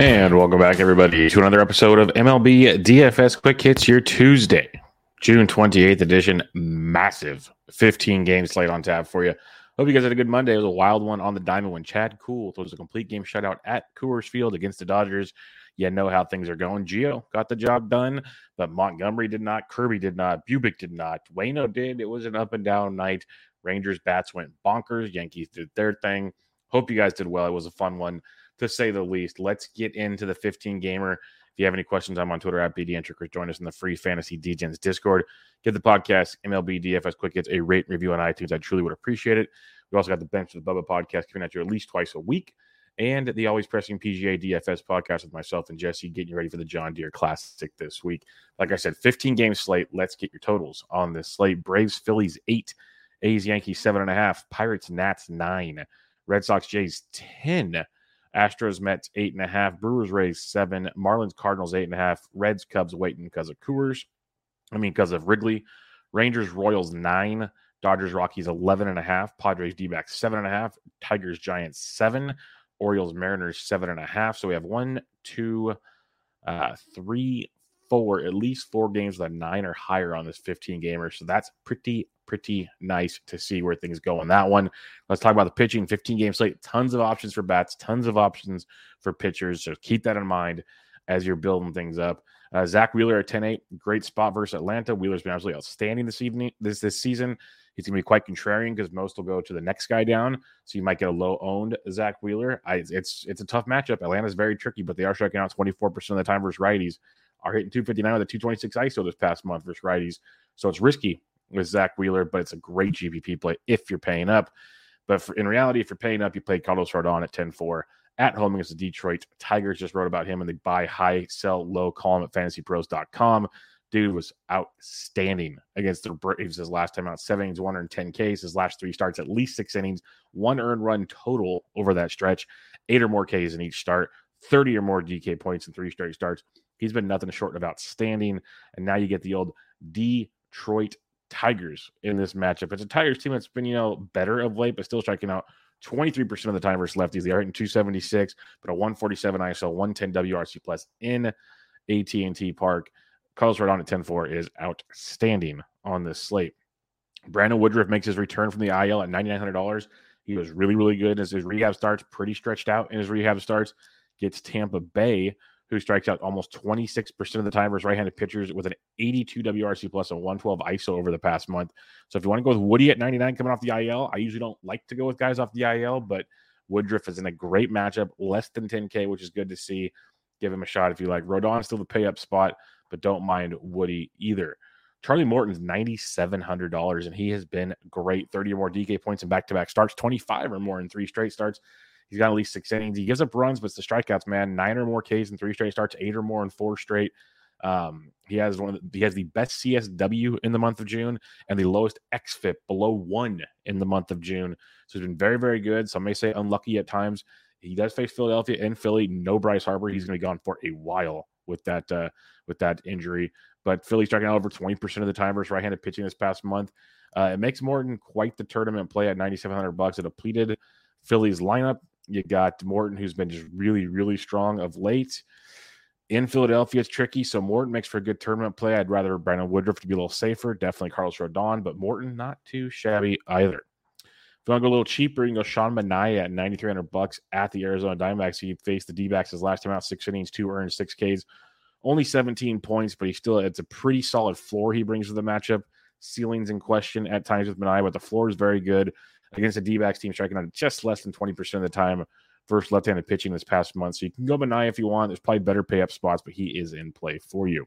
And welcome back, everybody, to another episode of MLB DFS Quick Hits, your Tuesday, June 28th edition. Massive 15 game slate on tap for you. Hope you guys had a good Monday. It was a wild one on the diamond when Chad Kuhl throws a complete game shutout at Coors Field against the Dodgers. You know how things are going. Gio got the job done, but Montgomery did not. Kirby did not. Bubic did not. Wayno did. It was an up and down night. Rangers bats went bonkers. Yankees did their thing. Hope you guys did well. It was a fun one to say the least. Let's get into the 15 gamer. If you have any questions, I'm on Twitter at BDentric. Join us in the free fantasy DGens Discord. Give the podcast MLB DFS Quick Hits a rate review on iTunes. I truly would appreciate it. We also got the Bench with Bubba podcast coming at you at least twice a week. And the Always Pressing PGA DFS podcast with myself and Jesse getting you ready for the John Deere Classic this week. Like I said, 15 game slate. Let's get your totals on this slate. Braves, Phillies, eight. A's, Yankees, seven and a half. Pirates, Nats, nine. Red Sox, Jays, 10. Astros, Mets, eight and a half. Brewers, Rays, seven. Marlins, Cardinals, eight and a half. Reds, Cubs, waiting because of Coors. I mean, because of Wrigley. Rangers, Royals, nine. Dodgers, Rockies, 11 and a half. Padres, D backs, seven and a half. Tigers, Giants, seven. Orioles, Mariners, seven and a half. So we have one, two, uh, three, four, at least four games with a nine or higher on this 15 gamer. So that's pretty, pretty nice to see where things go on that one. Let's talk about the pitching 15 game slate. Tons of options for bats, tons of options for pitchers. So keep that in mind as you're building things up. Uh, Zack Wheeler at 10 8, great spot versus Atlanta. Wheeler's been absolutely outstanding this evening, this this season. He's going to be quite contrarian because most will go to the next guy down. So you might get a low owned Zack Wheeler. I, it's it's a tough matchup. Atlanta's very tricky, but they are striking out 24% of the time versus righties. Are hitting 259 with a 226 ISO this past month versus righties. So it's risky with Zack Wheeler, but it's a great GPP play if you're paying up. But for, in reality, if you're paying up, you play Carlos Rodon at 10 4 at home against the Detroit Tigers. Just wrote about him in the buy high, sell low column at fantasypros.com. Dude was outstanding against the Braves his last time out. Seven innings, 110 Ks. His last three starts, at least six innings, one earned run total over that stretch, eight or more Ks in each start, 30 or more DK points in three straight starts. He's been nothing short of outstanding. And now you get the old Detroit Tigers in this matchup. It's a Tigers team that's been, you know, better of late, but still striking out 23% of the time versus lefties. They are hitting 276, but a 147 ISO, 110 WRC plus in AT&T Park. Carlos Rodon at 10-4 is outstanding on this slate. Brandon Woodruff makes his return from the IL at $9,900. He was really, really good as his rehab starts, pretty stretched out in his rehab starts. Gets Tampa Bay, who strikes out almost 26% of the time versus right-handed pitchers with an 82 WRC plus and 112 ISO over the past month. So if you want to go with Woody at 99 coming off the IL, I usually don't like to go with guys off the IL, but Woodruff is in a great matchup, less than 10K, which is good to see. Give him a shot if you like. Rodon still the pay up spot, but don't mind Woody either. Charlie Morton's $9,700, and he has been great. 30 or more DK points in back to back starts, 25 or more in three straight starts. He's got at least six innings. He gives up runs, but it's the strikeouts, man. Nine or more Ks in three straight starts, eight or more in four straight. Um, he has one of the, he has the best CSW in the month of June and the lowest XFIP below one in the month of June. So he's been very, very good. Some may say unlucky at times He does face Philadelphia and Philly. No Bryce Harper. He's going to be gone for a while with that uh, with that injury. But Philly striking out over 20% of the time versus right-handed pitching this past month. Uh, it makes Morton quite the tournament play at 9,700 bucks. A depleted Phillies lineup. You got Morton, who's been just really, really strong of late. In Philadelphia, it's tricky. So Morton makes for a good tournament play. I'd rather Brandon Woodruff to be a little safer. Definitely Carlos Rodon, but Morton not too shabby either. If you want to go a little cheaper, you can go Sean Manaea at 9,300 bucks at the Arizona Diamondbacks. He faced the D-backs his last time out, six innings, two earned, six Ks, only 17 points, but he still it's a pretty solid floor he brings to the matchup. Ceilings in question at times with Manaea, but the floor is very good against the D-backs team striking out just less than 20% of the time versus left-handed pitching this past month. So you can go Manaea if you want. There's probably better pay up spots, but he is in play for you.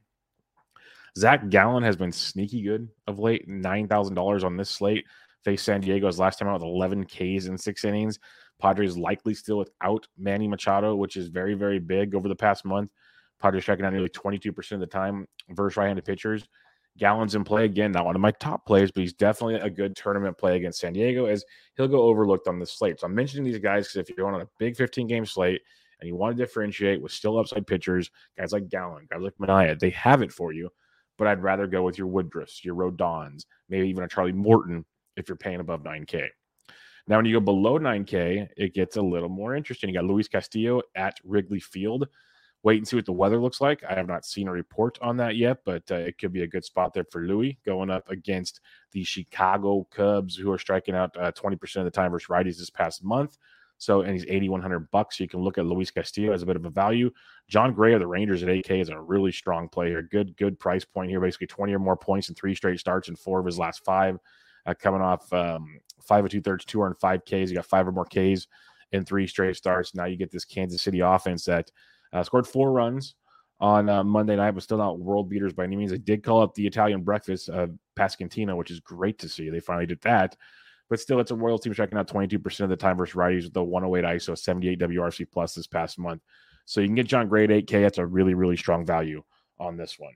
Zac Gallen has been sneaky good of late. Nine thousand dollars on this slate. Faced San Diego's last time out with 11 Ks in six innings. Padres likely still without Manny Machado, which is very very big over the past month. Padres striking out nearly 22% of the time versus right-handed pitchers. Gallen's in play again, not one of my top plays, but he's definitely a good tournament play against San Diego as he'll go overlooked on the slate. So I'm mentioning these guys because if you're on a big 15 game slate and you want to differentiate with still upside pitchers, guys like Gallen, guys like Manaea, they have it for you. But I'd rather go with your Woodruffs, your Rodons, maybe even a Charlie Morton if you're paying above 9K. Now, when you go below 9K, it gets a little more interesting. You got Luis Castillo at Wrigley Field wait and see what the weather looks like. I have not seen a report on that yet, but uh, it could be a good spot there for Louis going up against the Chicago Cubs, who are striking out uh, 20% of the time versus righties this past month. So, and he's 8,100 bucks. So you can look at Luis Castillo as a bit of a value. Jon Gray of the Rangers at 8K is a really strong player. Good, good price point here. Basically 20 or more points in three straight starts and four of his last five. Uh, coming off um, five or two thirds, two five Ks. You got five or more Ks in three straight starts. Now you get this Kansas City offense that uh, scored four runs on uh, Monday night, but still not world beaters by any means. They did call up the Italian breakfast, uh, Pasquantino, which is great to see. They finally did that. But still, it's a Royal team striking out 22% of the time versus righties with the 108 ISO, 78 WRC plus this past month. So you can get Jon Gray 8K. That's a really, really strong value on this one.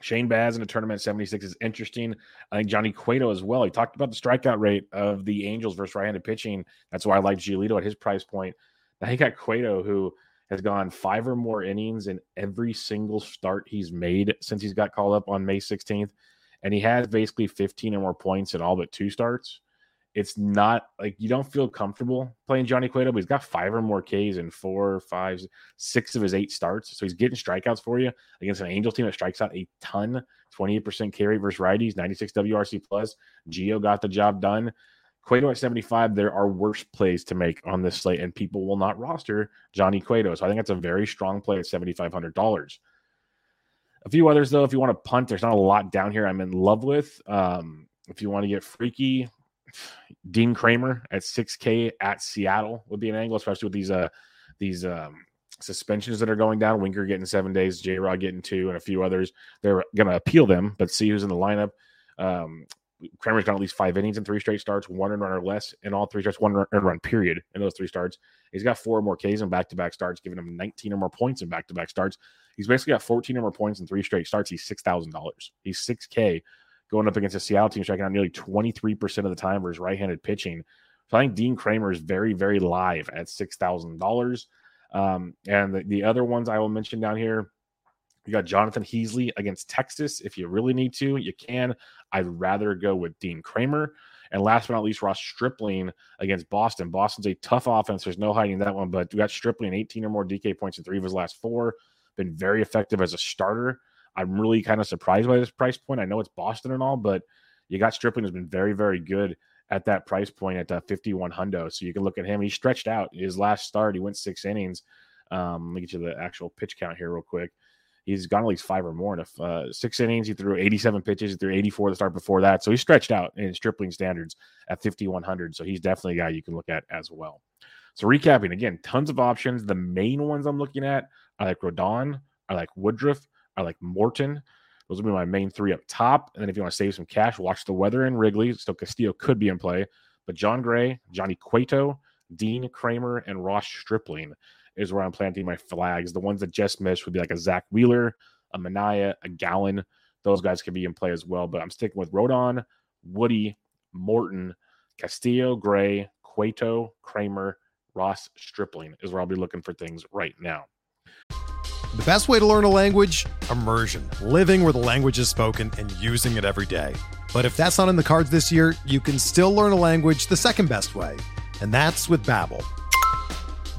Shane Baz in a tournament 76 is interesting. I think Johnny Cueto as well. He talked about the strikeout rate of the Angels versus right handed pitching. That's why I like Giolito at his price point. Now he got Cueto, who has gone five or more innings in every single start he's made since he's got called up on May 16th. And he has basically 15 or more points in all but two starts. It's not like you don't feel comfortable playing Johnny Cueto, but he's got five or more Ks in four, five, six of his eight starts. So he's getting strikeouts for you against an Angels team that strikes out a ton, 28% carry versus righties, 96 WRC plus. Geo got the job done. Cueto at 75, there are worse plays to make on this slate, and people will not roster Johnny Cueto. So I think that's a very strong play at $7,500. A few others, though, if you want to punt, there's not a lot down here I'm in love with. Um, if you want to get freaky, Dean Kremer at 6K at Seattle would be an angle, especially with these uh these um suspensions that are going down. Winker getting seven days, J Rod getting two, and a few others. They're going to appeal them, but see who's in the lineup. Um, Kremer's got at least five innings in three straight starts, one run or less in all three starts, one run, run period in those three starts. He's got four or more Ks in back to back starts, giving him 19 or more points in back to back starts. He's basically got 14 or more points in three straight starts. He's $6,000. He's 6K going up against a Seattle team striking out nearly 23% of the time versus right handed pitching. So I think Dean Kremer is very, very live at $6,000. Um, and the, the other ones I will mention down here you got Jonathan Heasley against Texas. If you really need to, you can. I'd rather go with Dean Kremer. And last but not least, Ross Stripling against Boston. Boston's a tough offense. There's no hiding that one, but we got Stripling 18 or more DK points in three of his last four. Been very effective as a starter. I'm really kind of surprised by this price point. I know it's Boston and all, but you got Stripling has been very, very good at that price point at uh, 51 hundo. So you can look at him. He stretched out his last start. He went six innings. Um, let me get you the actual pitch count here real quick he's gone at least five or more. And uh, six innings, he threw 87 pitches, he threw 84 the start before that. So he stretched out in stripling standards at 5,100. So he's definitely a guy you can look at as well. So recapping again, tons of options. The main ones I'm looking at I like Rodon, I like Woodruff, I like Morton. Those will be my main three up top. And then if you want to save some cash, watch the weather in Wrigley. So Castillo could be in play. But Jon Gray, Johnny Cueto, Dean Kremer, and Ross Stripling is where I'm planting my flags. The ones that just missed would be like a Zack Wheeler, a Manaea, a Gallen. Those guys could be in play as well. But I'm sticking with Rodon, Woody, Morton, Castillo, Gray, Cueto, Kremer, Ross Stripling is where I'll be looking for things right now. The best way to learn a language? Immersion. Living where the language is spoken and using it every day. But if that's not in the cards this year, you can still learn a language the second best way, and that's with Babbel.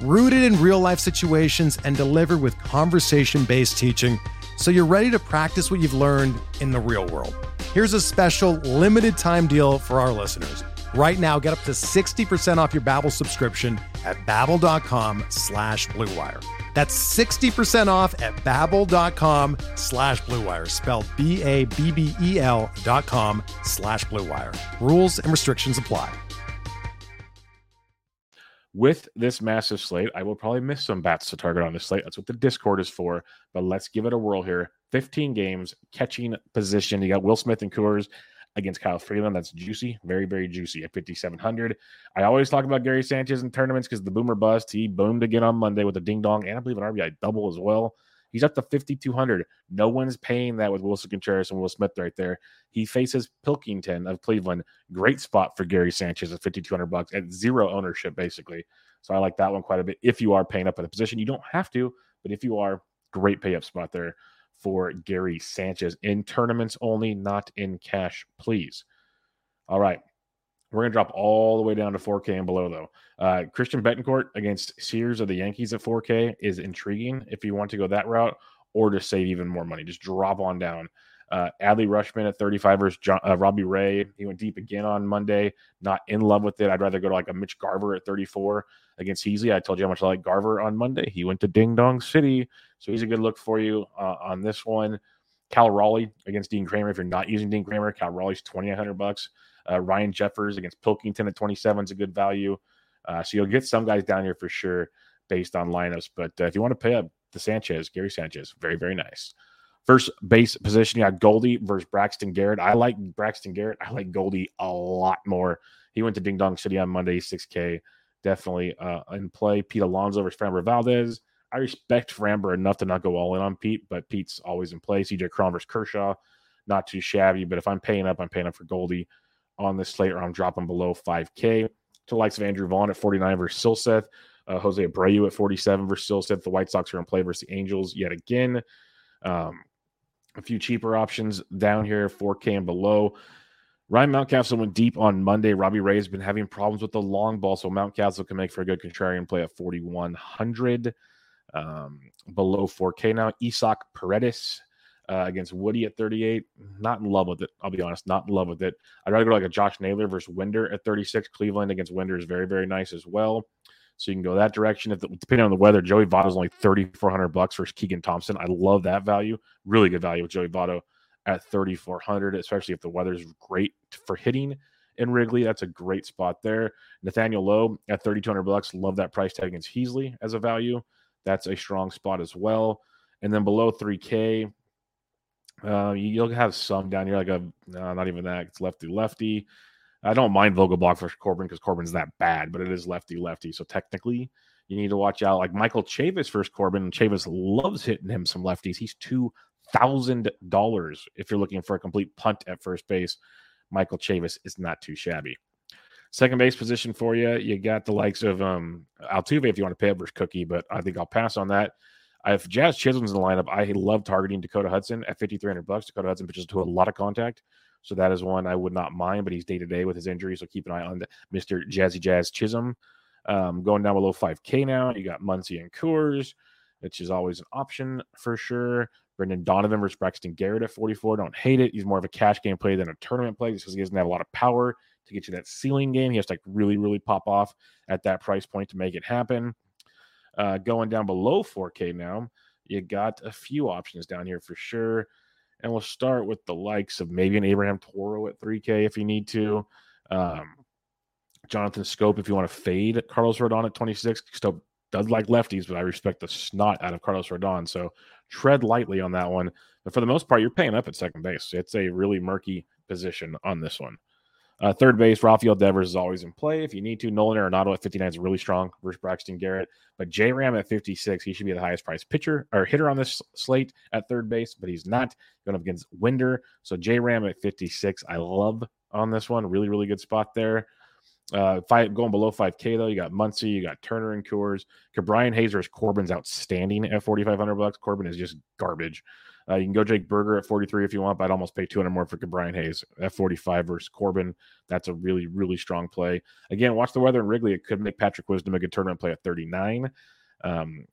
rooted in real-life situations and delivered with conversation-based teaching so you're ready to practice what you've learned in the real world. Here's a special limited time deal for our listeners. Right now, get up to 60% off your Babbel subscription at babbel.com slash bluewire. That's 60% off at babbel.com slash bluewire, spelled B-A-B-B-E-L dot com slash bluewire. Rules and restrictions apply. With this massive slate, I will probably miss some bats to target on this slate. That's what the Discord is for. But let's give it a whirl here. 15 games, catching position. You got Will Smith and Coors against Kyle Freeland. That's juicy, very, very juicy at 5,700. I always talk about Gary Sanchez in tournaments because the boomer bust. He boomed again on Monday with a ding dong and I believe an RBI double as well. He's up to 5,200. No one's paying that with Willson Contreras and Will Smith right there. He faces Pilkington of Cleveland. Great spot for Gary Sanchez at 5,200 bucks at zero ownership, basically. So I like that one quite a bit. If you are paying up at a position, you don't have to, but if you are, great pay up spot there for Gary Sanchez in tournaments only, not in cash, please. All right. We're going to drop all the way down to 4K and below, though. Uh, Christian Bethancourt against Sears of the Yankees at 4K is intriguing if you want to go that route or to save even more money. Just drop on down. Uh, Adley Rutschman at 35 versus John, uh, Robbie Ray. He went deep again on Monday. Not in love with it. I'd rather go to like a Mitch Garver at 34 against Heasley. I told you how much I like Garver on Monday. He went to Ding Dong City. So he's a good look for you uh, on this one. Cal Raleigh against Dean Kremer. If you're not using Dean Kremer, Cal Raleigh's 2,800 bucks. Uh, Ryan Jeffers against Pilkington at 27 is a good value. Uh, so you'll get some guys down here for sure based on lineups. But uh, if you want to pay up the Sanchez, Gary Sanchez, very, very nice. First base position, you got Goldie versus Braxton Garrett. I like Braxton Garrett. I like Goldie a lot more. He went to Ding Dong City on Monday, 6K. Definitely uh, in play. Pete Alonso versus Framber Valdez. I respect Framber enough to not go all in on Pete, but Pete's always in play. CJ Cron versus Kershaw, not too shabby. But if I'm paying up, I'm paying up for Goldie on this slate, or I'm dropping below 5K. To likes of Andrew Vaughn at 49 versus Silseth. Uh, Jose Abreu at 47 versus Silseth. The White Sox are in play versus the Angels yet again. Um, a few cheaper options down here, 4K and below. Ryan Mountcastle went deep on Monday. Robbie Ray has been having problems with the long ball, so Mountcastle can make for a good contrarian play at 4,100. Um, below 4K now. Isaac Paredes uh, against Woody at 38. Not in love with it. I'll be honest, not in love with it. I'd rather go like a Josh Naylor versus Winder at 36. Cleveland against Winder is very, very nice as well. So you can go that direction. If the, depending on the weather, Joey Votto is only 3,400 bucks versus Keegan Thompson. I love that value. Really good value with Joey Votto at 3,400, especially if the weather's great for hitting in Wrigley. That's a great spot there. Nathaniel Lowe at 3,200 bucks. Love that price tag against Heasley as a value. That's a strong spot as well. And then below 3K, uh, you'll have some down here, like a no, not even that. It's lefty lefty. I don't mind Vogelbach for Corbin because Corbin's that bad, but it is lefty lefty. So technically, you need to watch out. Like Michael Chavis versus Corbin. Chavis loves hitting him some lefties. He's two thousand dollars if you're looking for a complete punt at first base. Michael Chavis is not too shabby. Second base position for you, you got the likes of um, Altuve if you want to pay up versus Cookie, but I think I'll pass on that. If Jazz Chisholm's in the lineup, I love targeting Dakota Hudson at 5,300 bucks. Dakota Hudson pitches to a lot of contact. So that is one I would not mind, but he's day to day with his injury. So keep an eye on the, Mr. Jazzy Jazz Chisholm. Um, going down below 5K now. You got Muncy and Coors, which is always an option for sure. Brendan Donovan versus Braxton Garrett at 44. Don't hate it. He's more of a cash game play than a tournament play because he doesn't have a lot of power to get you that ceiling game. He has to like really, really pop off at that price point to make it happen. Uh, going down below 4K now, you got a few options down here for sure. And we'll start with the likes of maybe an Abraham Toro at 3K if you need to. Um, Jonathan Schoop if you want to fade Carlos Rodon at 26, still does like lefties, but I respect the snot out of Carlos Rodon. So tread lightly on that one. But for the most part, you're paying up at second base. It's a really murky position on this one. Uh, third base, Rafael Devers is always in play. If you need to, Nolan Arenado at 59 is really strong versus Braxton Garrett. But J Ram at 56, he should be the highest priced pitcher or hitter on this slate at third base, but he's not going up against Winder. So J Ram at 56, I love on this one. Really, really good spot there. Uh, five going below 5K though, you got Muncy, you got Turner and Coors. Brian Hazers Corbin's outstanding at 4,500 bucks. Corbin is just garbage. Uh, you can go Jake Burger at 43 if you want, but I'd almost pay 200 more for Brian Hayes at 45 versus Corbin. That's a really, really strong play. Again, watch the weather in Wrigley. It could make Patrick Wisdom a good tournament play at 39. Um,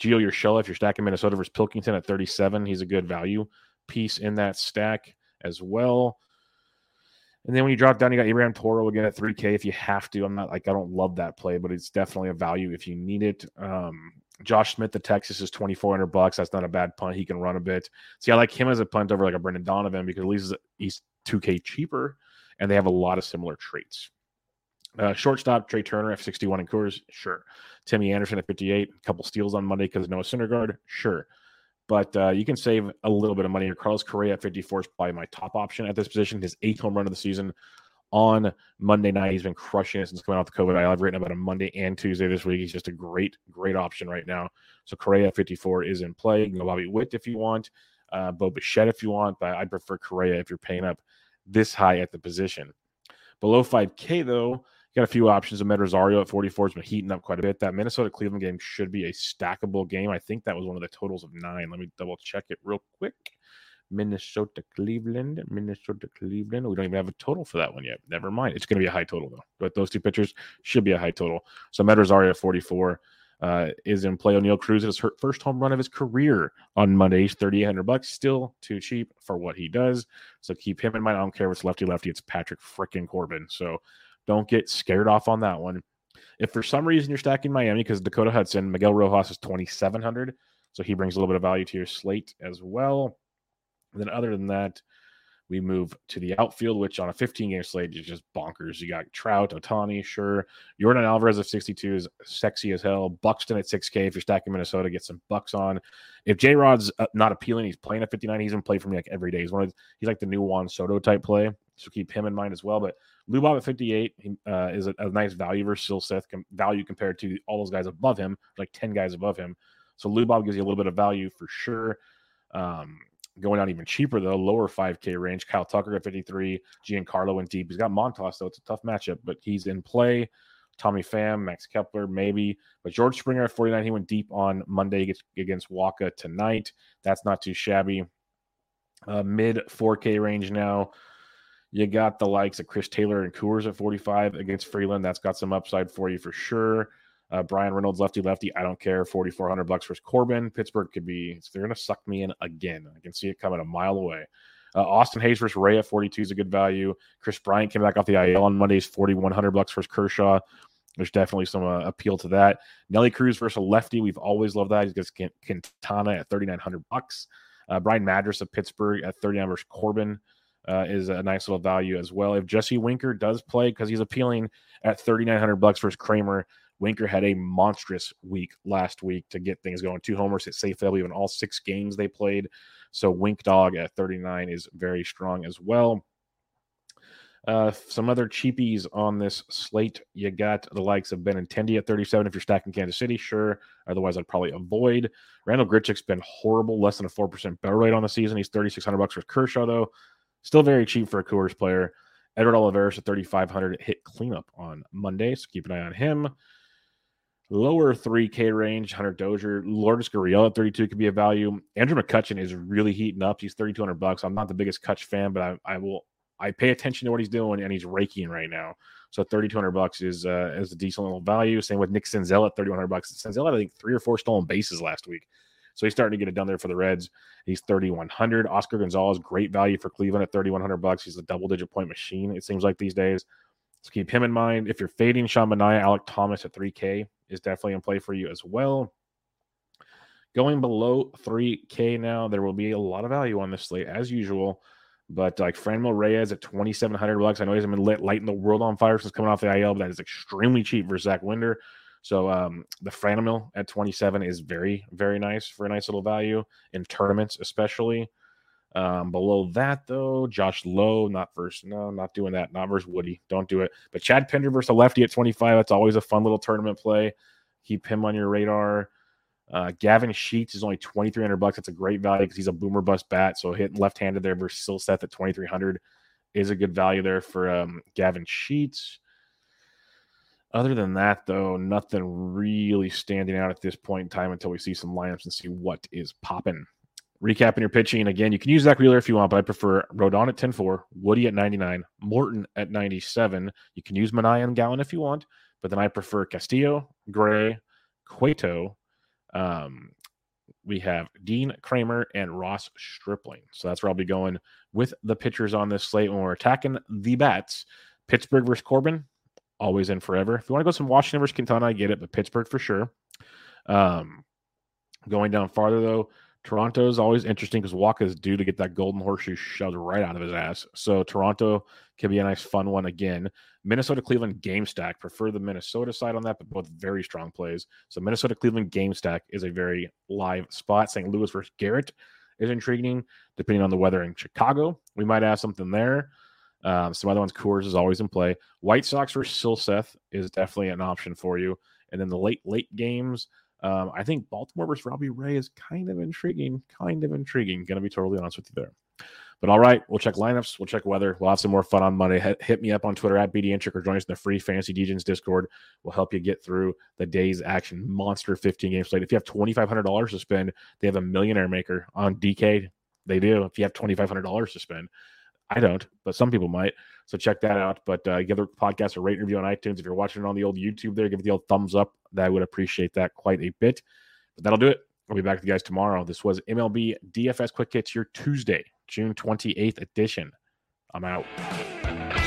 Gio Urshela, if you're stacking Minnesota versus Pilkington at 37, he's a good value piece in that stack as well. And then when you drop down, you got Ibrahim Toro again at 3K if you have to. I'm not like I don't love that play, but it's definitely a value if you need it. Um, Josh Smith, the Texas is 2,400 bucks. That's not a bad punt. He can run a bit. See, I like him as a punt over like a Brendan Donovan because at least he's 2K cheaper and they have a lot of similar traits. Uh, shortstop Trea Turner at 61 in Coors, sure. Timmy Anderson at 58, a couple steals on Monday because Noah Syndergaard, sure. But uh, you can save a little bit of money. Carlos Correa at 54 is probably my top option at this position. His eighth home run of the season on Monday night. He's been crushing it since coming off the COVID I've written about him Monday and Tuesday this week. He's just a great, great option right now. So Correa 54 is in play. You can go Bobby Witt if you want, uh, Bo Bichette if you want, but I prefer Correa if you're paying up this high at the position. Below 5K though, got a few options. Amed Rosario at 44 has been heating up quite a bit. That Minnesota Cleveland game should be a stackable game. I think that was one of the totals of nine. Let me double check it real quick. Minnesota Cleveland, Minnesota Cleveland. We don't even have a total for that one yet. Never mind. It's going to be a high total though. But those two pitchers should be a high total. So Med Rosario 44 uh, is in play. O'Neil Cruz his first home run of his career on Monday. He's 3,800 bucks. Still too cheap for what he does. So keep him in mind. I don't care if it's lefty lefty. It's Patrick freaking Corbin. So don't get scared off on that one. If for some reason you're stacking Miami because Dakota Hudson, Miguel Rojas is 2,700. So he brings a little bit of value to your slate as well. And then other than that, we move to the outfield, which on a 15 game slate is just bonkers. You got Trout, Ohtani, sure. Yordan Alvarez of 62 is sexy as hell. Buxton at 6K. If you're stacking Minnesota, get some bucks on. If J Rod's uh, not appealing, he's playing at 59. He's going to play for me like every day. He's one of he's like the new Juan Soto type play. So keep him in mind as well. But Lubov at 58 uh, is a, a, nice value versus Seth com- value compared to all those guys above him, like 10 guys above him. So Lubov gives you a little bit of value for sure. Um, Going down even cheaper though, lower 5K range. Kyle Tucker at 53. Giancarlo went deep. He's got Montas though. It's a tough matchup, but he's in play. Tommy Pham, Max Kepler, maybe. But George Springer at 49, he went deep on Monday against Wacha tonight. That's not too shabby. Uh, mid 4K range now. You got the likes of Chris Taylor and Coors at 45 against Freeland. That's got some upside for you for sure. Uh, Bryan Reynolds, lefty lefty. I don't care. 4,400 bucks for Corbin. Pittsburgh could be, they're going to suck me in again. I can see it coming a mile away. Uh, Austin Hays versus Ray at 42 is a good value. Kris Bryant came back off the IL on Mondays, 4,100 bucks versus Kershaw. There's definitely some uh, appeal to that. Nelly Cruz versus a lefty. We've always loved that. He's got Quintana at 3,900 bucks. Uh, Bligh Madris of Pittsburgh at 39 versus Corbin. Uh, is a nice little value as well. If Jesse Winker does play because he's appealing at 3,900 bucks versus Kremer, Winker had a monstrous week last week to get things going. Two homers at safe value in all six games they played. So Wink Dog at 39 is very strong as well. Uh, some other cheapies on this slate. You got the likes of Benintendi at 37 if you're stacking Kansas City, sure. Otherwise, I'd probably avoid. Randal Grichuk's been horrible, less than a 4% barrel rate on the season. He's 3600 bucks for Kershaw, though. Still very cheap for a Coors player. Edward Olivares at 3500 hit cleanup on Monday, so keep an eye on him. Lower 3K range, Hunter Dozier, Lourdes Gurriel at 32 could be a value. Andrew McCutchen is really heating up. He's 3,200 bucks. I'm not the biggest Cutch fan, but I, I, will. I pay attention to what he's doing, and he's raking right now. So 3,200 bucks is uh, is a decent little value. Same with Nick Senzel at 3,100 bucks. Senzel had I think three or four stolen bases last week, so he's starting to get it done there for the Reds. He's 3,100. Oscar Gonzalez, great value for Cleveland at 3,100 bucks. He's a double digit point machine. It seems like these days. So keep him in mind. If you're fading Sean Manaea, Alek Thomas at 3K is definitely in play for you as well. Going below 3K now, there will be a lot of value on this slate as usual. But like Franmil Reyes at 2,700 bucks. I know he hasn't been lit, lighting the world on fire since coming off the IL, but that is extremely cheap for Zach Winder. So um, the Franmil at 27 is very, very nice for a nice little value in tournaments, especially. Um, below that, though, Josh Lowe, not versus, no, not doing that. Not versus Woody. Don't do it. But Chad Pinder versus a lefty at 25. That's always a fun little tournament play. Keep him on your radar. Uh, Gavin Sheets is only 2300 bucks. That's a great value because he's a boomer bust bat. So hitting left handed there versus Silseth at 2300 is a good value there for um, Gavin Sheets. Other than that, though, nothing really standing out at this point in time until we see some lineups and see what is popping. Recapping your pitching again, you can use Zack Wheeler if you want, but I prefer Rodon at 10 4, Woody at 99, Morton at 97. You can use Manaea and Gallen if you want, but then I prefer Castillo, Gray, Cueto. Um, we have Dean Kremer and Ross Stripling. So that's where I'll be going with the pitchers on this slate when we're attacking the bats. Pittsburgh versus Corbin, always in forever. If you want to go some Washington versus Quintana, I get it, but Pittsburgh for sure. Um, going down farther though, Toronto is always interesting because Wacha is due to get that golden horseshoe shoved right out of his ass. So Toronto can be a nice fun one again. Minnesota Cleveland game stack. Prefer the Minnesota side on that, but both very strong plays. So Minnesota Cleveland game stack is a very live spot. St. Louis versus Garrett is intriguing, depending on the weather in Chicago. We might have something there. Um, some other ones, Coors is always in play. White Sox versus Silseth is definitely an option for you. And then the late, late games, um, I think Baltimore versus Robbie Ray is kind of intriguing, kind of intriguing. Going to be totally honest with you there. But all right, we'll check lineups, we'll check weather. We'll have some more fun on Monday. Hit, hit me up on Twitter at BDintric or join us in the free Fantasy DJs Discord. We'll help you get through the day's action. Monster 15 game slate. If you have $2,500 to spend, they have a millionaire maker on DK. They do. If you have $2,500 to spend, I don't, but some people might. So check that out. But uh, give the podcast a rate review on iTunes. If you're watching it on the old YouTube there, give it the old thumbs up. That would appreciate that quite a bit. But that'll do it. I'll be back with you guys tomorrow. This was MLB DFS Quick Hits, your Tuesday, June 28th edition. I'm out.